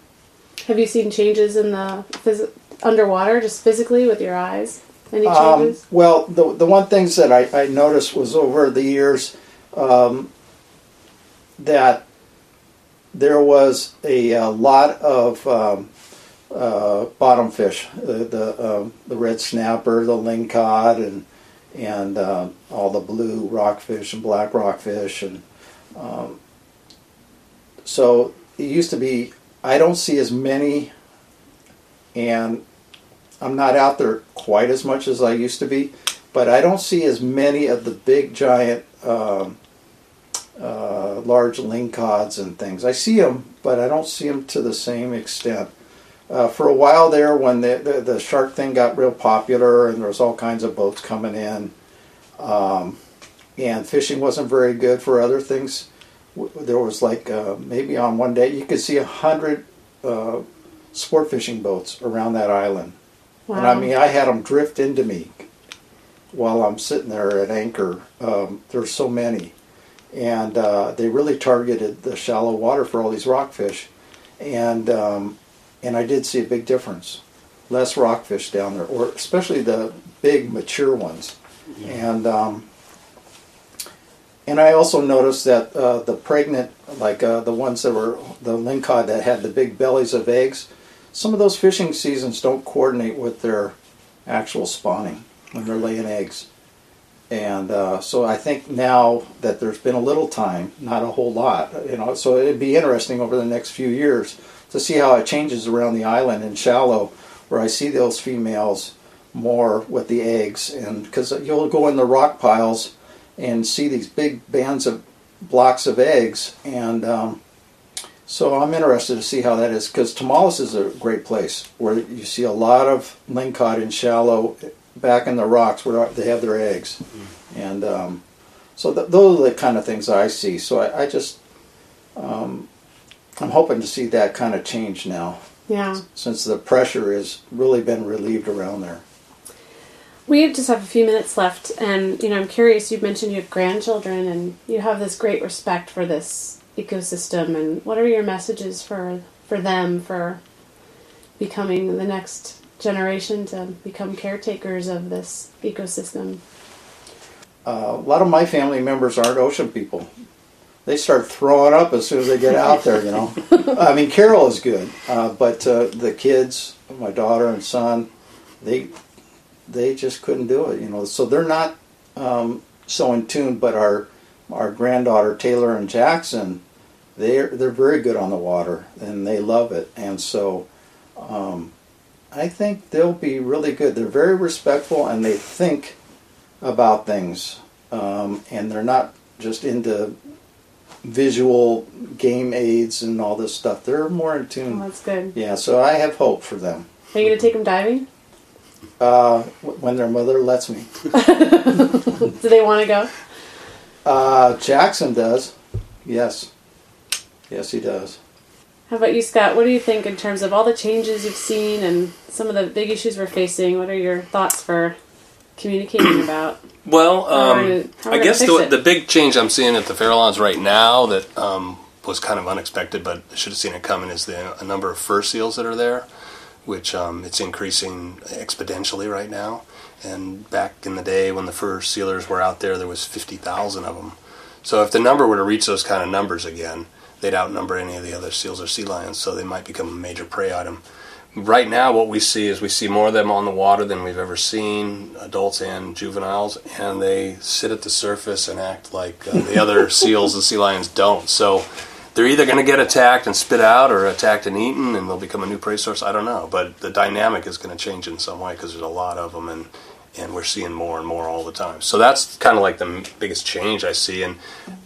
Have you seen changes in the phys- underwater, just physically with your eyes? Any Um, changes? well, the the one things that I, I noticed was over the years um, that there was a, uh lot of um, uh, bottom fish, the the, um, the red snapper, the lingcod, and and uh, all the blue rockfish and black rockfish, and um, so it used to be. I don't see as many, and I'm not out there quite as much as I used to be, but I don't see as many of the big giant, um, uh, large lingcods and things. I see them, but I don't see them to the same extent. Uh, for a while there, when the, the the shark thing got real popular and there was all kinds of boats coming in, um, and fishing wasn't very good for other things. There was like uh, maybe on one day you could see a hundred uh, sport fishing boats around that island. Wow. And I mean, I had them drift into me while I'm sitting there at anchor. Um, there's so many, and uh, they really targeted the shallow water for all these rockfish, and um, and I did see a big difference. Less rockfish down there, or especially the big mature ones, and um, and I also noticed that uh, the pregnant, like uh, the ones that were the lingcod that had the big bellies of eggs, some of those fishing seasons don't coordinate with their actual spawning when they're laying eggs. And uh, so I think now that there's been a little time, not a whole lot, you know, so it'd be interesting over the next few years to see how it changes around the island in shallow, where I see those females more with the eggs, and because you'll go in the rock piles and see these big bands of blocks of eggs, and um, so I'm interested to see how that is because Tomales is a great place where you see a lot of lingcod in shallow back in the rocks where they have their eggs, and um, so th- those are the kind of things I see. So I, I just um, I'm hoping to see that kind of change now yeah. since the pressure has really been relieved around there. We just have a few minutes left, and you know, I'm curious. You mentioned you have grandchildren, and you have this great respect for this ecosystem. And what are your messages for for them for becoming the next generation to become caretakers of this ecosystem? Uh, a lot of my family members aren't ocean people. They start throwing up as soon as they get out there, you know. I mean, Carol is good, uh, but uh, the kids, my daughter and son, they they just couldn't do it, you know. So they're not um, so in tune. But our our granddaughter Taylor and Jackson, they're they're very good on the water and they love it, and so. Um, I think they'll be really good. They're very respectful and they think about things, um, and they're not just into visual game aids and all this stuff. They're more in Oh, tune. that's good. Yeah, so I have hope for them Are you going to take them diving? uh, when their mother lets me. Do they want to go? Uh, Jackson does, yes, yes, he does. How about you, Scott? What do you think in terms of all the changes you've seen and some of the big issues we're facing? What are your thoughts for communicating about? Well, um, we- I guess the, the big change I'm seeing at the Farallones right now that um, was kind of unexpected, but I should have seen it coming, is the a number of fur seals that are there, which um, it's increasing exponentially right now. And back in the day when the fur sealers were out there, there was 50,000 of them. So if the number were to reach those kind of numbers again, they'd outnumber any of the other seals or sea lions, so they might become a major prey item. Right now, what we see is we see more of them on the water than we've ever seen, adults and juveniles, and they sit at the surface and act like uh, the other seals and sea lions don't. So they're either going to get attacked and spit out, or attacked and eaten, and they'll become a new prey source. I don't know, but the dynamic is going to change in some way because there's a lot of them, and and we're seeing more and more all the time. So that's kind of like the biggest change I see, and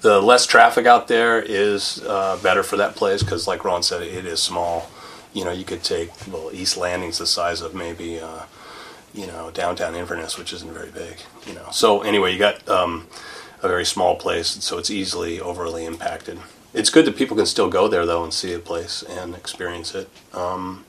the less traffic out there is uh, better for that place because, like Ron said, it is small. You know, you could take well, East Landing's the size of maybe uh, you know downtown Inverness, which isn't very big. You know, so anyway, you got um, a very small place, so it's easily overly impacted. It's good that people can still go there though and see a place and experience it. Um,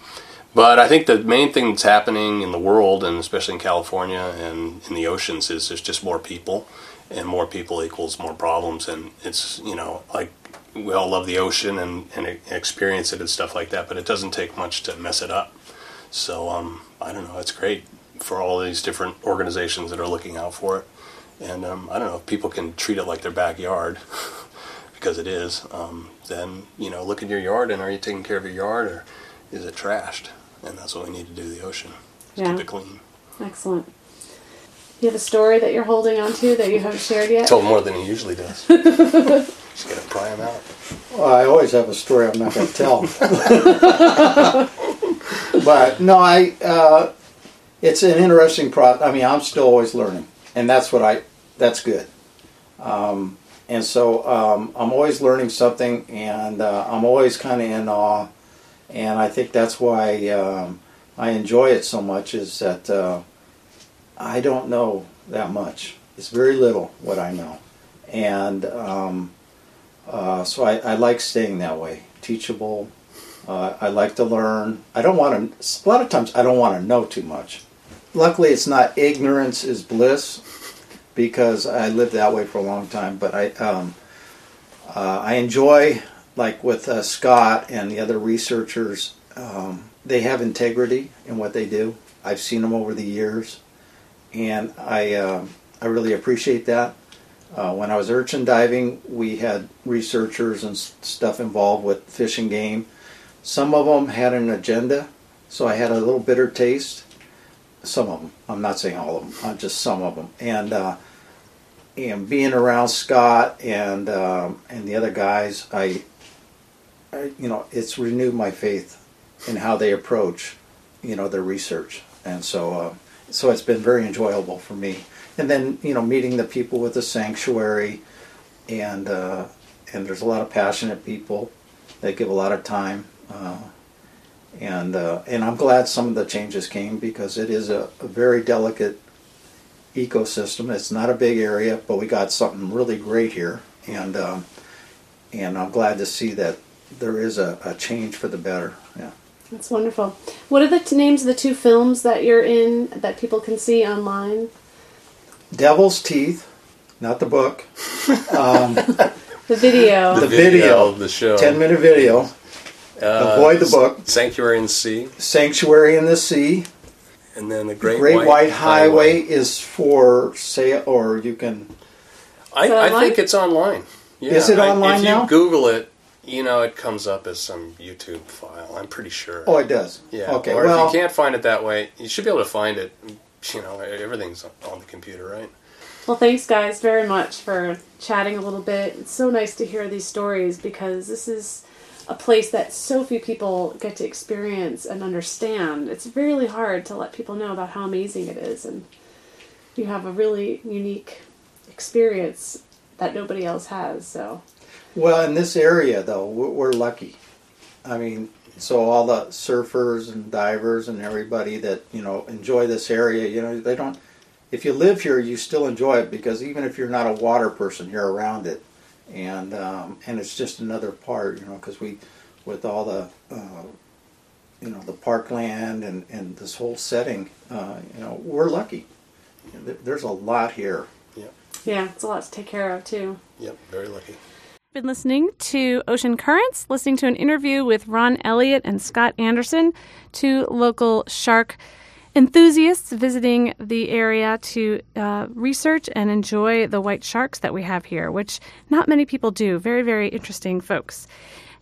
but I think the main thing that's happening in the world, and especially in California and in the oceans, is there's just more people, and more people equals more problems. And it's you know like we all love the ocean and, and experience it and stuff like that, but it doesn't take much to mess it up. So um, I don't know. It's great for all these different organizations that are looking out for it. And um, I don't know if people can treat it like their backyard, because it is. Um, then you know, look at your yard and are you taking care of your yard or is it trashed? And that's what we need to do. to The ocean, is Yeah. keep it clean. Excellent. You have a story that you're holding on to that you haven't shared yet? Told more than he usually does. Just gotta pry him out. Well, I always have a story I'm not going to tell. but no, I. Uh, it's an interesting process. I mean, I'm still always learning, and that's what I. That's good. Um, and so um, I'm always learning something, and uh, I'm always kind of in awe, and I think that's why um, I enjoy it so much. Is that uh, I don't know that much. It's very little what I know, and. Um, uh, so I, I like staying that way, teachable. Uh, I like to learn. I don't want to. A lot of times, I don't want to know too much. Luckily, it's not ignorance is bliss, because I lived that way for a long time. But I, um, uh, I enjoy like with uh, Scott and the other researchers. Um, they have integrity in what they do. I've seen them over the years, and I, um I really appreciate that. Uh, when I was urchin diving, we had researchers and stuff involved with fish and game. Some of them had an agenda, so I had a little bitter taste. Some of them, I'm not saying all of them, uh, just some of them. And uh, and being around Scott and um, and the other guys, I, I, you know, it's renewed my faith in how they approach, you know, their research. And so uh, so it's been very enjoyable for me. And then you know meeting the people with the sanctuary and uh, and there's a lot of passionate people that give a lot of time uh, and uh, and I'm glad some of the changes came because it is a, a very delicate ecosystem. It's not a big area but we got something really great here. And um, and I'm glad to see that there is a, a change for the better. Yeah. That's wonderful. What are the t- names of the two films that you're in that people can see online? Devil's Teeth not the book um, The video. The video. of the show. 10 minute video Uh, avoid the book Sanctuary in the Sea, Sanctuary in the Sea and then the Great, Great, White, Highway, is for sale, or you can. I, I think it's online. Yeah, Is it I- online if you now? Google it, you know it comes up as some YouTube file. I'm pretty sure. Oh, it does. yeah. Okay. Or well, if you can't find it that way, you should be able to find it. You know, everything's on the computer, right? Well, thanks, guys, very much for chatting a little bit. It's so nice to hear these stories because this is a place that so few people get to experience and understand. It's really hard to let people know about how amazing it is, and you have a really unique experience that nobody else has. So, well, in this area though, we're, we're lucky. I mean, so all the surfers and divers and everybody that you know enjoy this area, you know, they don't. If you live here, you still enjoy it because even if you're not a water person, you're around it, and um, and it's just another part, you know, because we, with all the, uh, you know, the parkland and and this whole setting, uh, you know, we're lucky. There's a lot here. Yeah. yeah, it's a lot to take care of, too. Yep, very lucky. Been listening to Ocean Currents, listening to an interview with Ron Elliott and Scott Anderson, two local shark enthusiasts visiting the area to uh, research and enjoy the white sharks that we have here, which not many people do. Very, very interesting folks.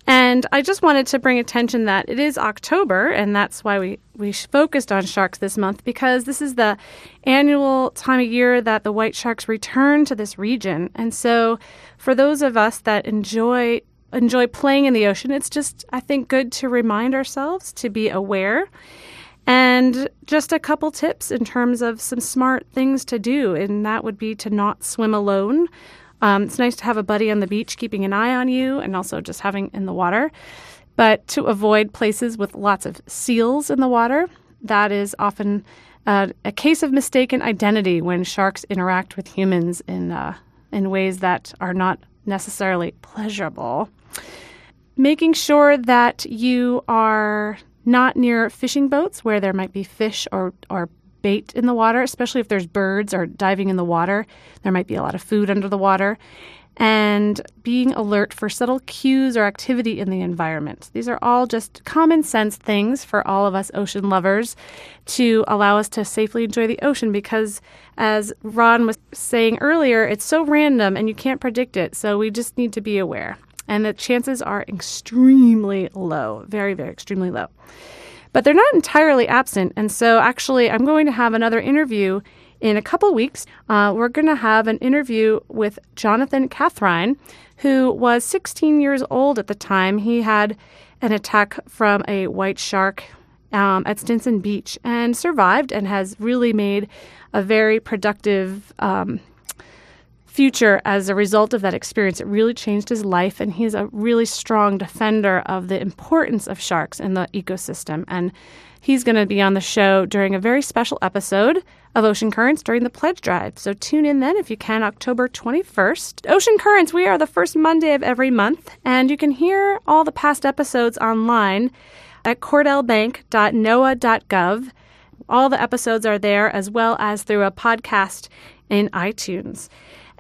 And I just wanted to bring attention that it is October, and that's why we, we focused on sharks this month because this is the annual time of year that the white sharks return to this region. And so, for those of us that enjoy enjoy playing in the ocean, it's just I think good to remind ourselves to be aware And just a couple tips in terms of some smart things to do, and that would be to not swim alone. Um, it's nice to have a buddy on the beach keeping an eye on you and also just having in the water. But to avoid places with lots of seals in the water, that is often uh, a case of mistaken identity when sharks interact with humans in, uh, in ways that are not necessarily pleasurable. Making sure that you are not near fishing boats where there might be fish or, or bait in the water, especially if there's birds or diving in the water. There might be a lot of food under the water. And being alert for subtle cues or activity in the environment. These are all just common sense things for all of us ocean lovers to allow us to safely enjoy the ocean because, as Ron was saying earlier, it's so random and you can't predict it. So we just need to be aware. And the chances are extremely low, very, very extremely low but they're not entirely absent. And so, actually, I'm going to have another interview in a couple weeks. Uh, we're going to have an interview with Jonathan Kathrein, who was 16 years old at the time. He had an attack from a white shark um, at Stinson Beach and survived and has really made a very productive um, future as a result of that experience. It really changed his life, and he's a really strong defender of the importance of sharks in the ecosystem. And he's going to be on the show during a very special episode of Ocean Currents during the pledge drive. So tune in then if you can, October 21st. Ocean Currents, we are the first Monday of every month, and you can hear all the past episodes online at cordellbank.noaa.gov. All the episodes are there, as well as through a podcast in iTunes.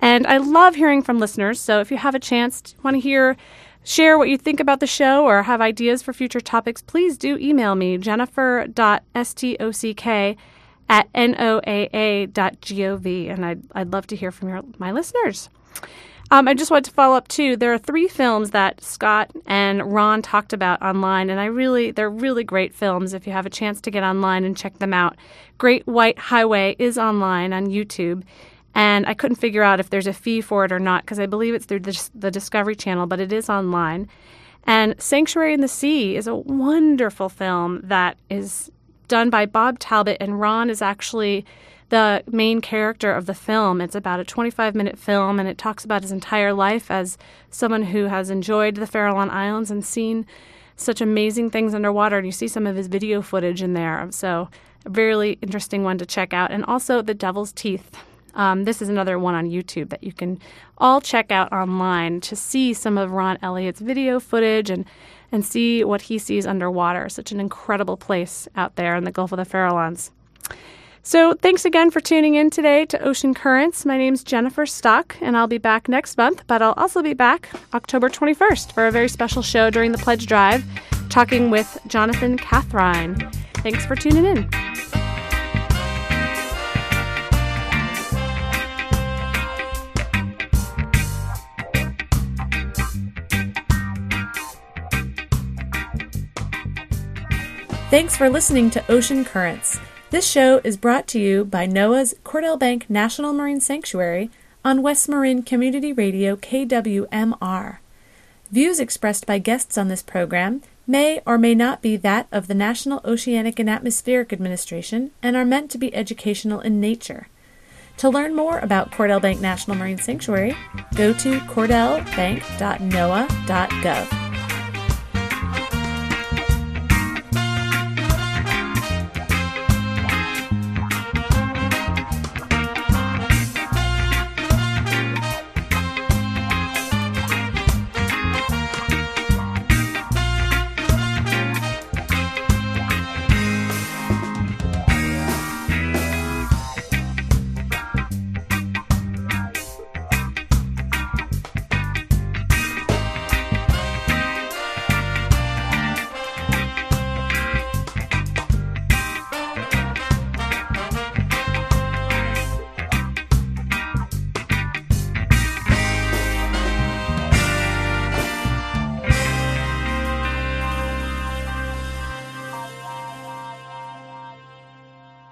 And I love hearing from listeners. So if you have a chance, want to hear, share what you think about the show or have ideas for future topics, please do email me, jennifer.stock at noaa.gov. And I'd, I'd love to hear from your, my listeners. Um, I just wanted to follow up too. There are three films that Scott and Ron talked about online, and I really they're really great films. If you have a chance to get online and check them out, Great White Highway is online on YouTube, and I couldn't figure out if there's a fee for it or not because I believe it's through the, the, Discovery Channel, but it is online. And Sanctuary in the Sea is a wonderful film that is done by Bob Talbot, and Ron is actually the main character of the film. It's about a 25 minute film, and it talks about his entire life as someone who has enjoyed the Farallon Islands and seen such amazing things underwater. And you see some of his video footage in there. So, a really interesting one to check out. And also, The Devil's Teeth um, this is another one on YouTube that you can all check out online to see some of Ron Elliott's video footage and, and see what he sees underwater. Such an incredible place out there in the Gulf of the Farallones. So, thanks again for tuning in today to Ocean Currents. My name's Jennifer Stock, and I'll be back next month, but I'll also be back October 21st for a very special show during the Pledge Drive, talking with Jonathan Kathrein. Thanks for tuning in. Thanks for listening to Ocean Currents. This show is brought to you by NOAA's Cordell Bank National Marine Sanctuary on West Marin Community Radio KWMR. Views expressed by guests on this program may or may not be that of the National Oceanic and Atmospheric Administration and are meant to be educational in nature. To learn more about Cordell Bank National Marine Sanctuary, go to cordellbank.noaa.gov.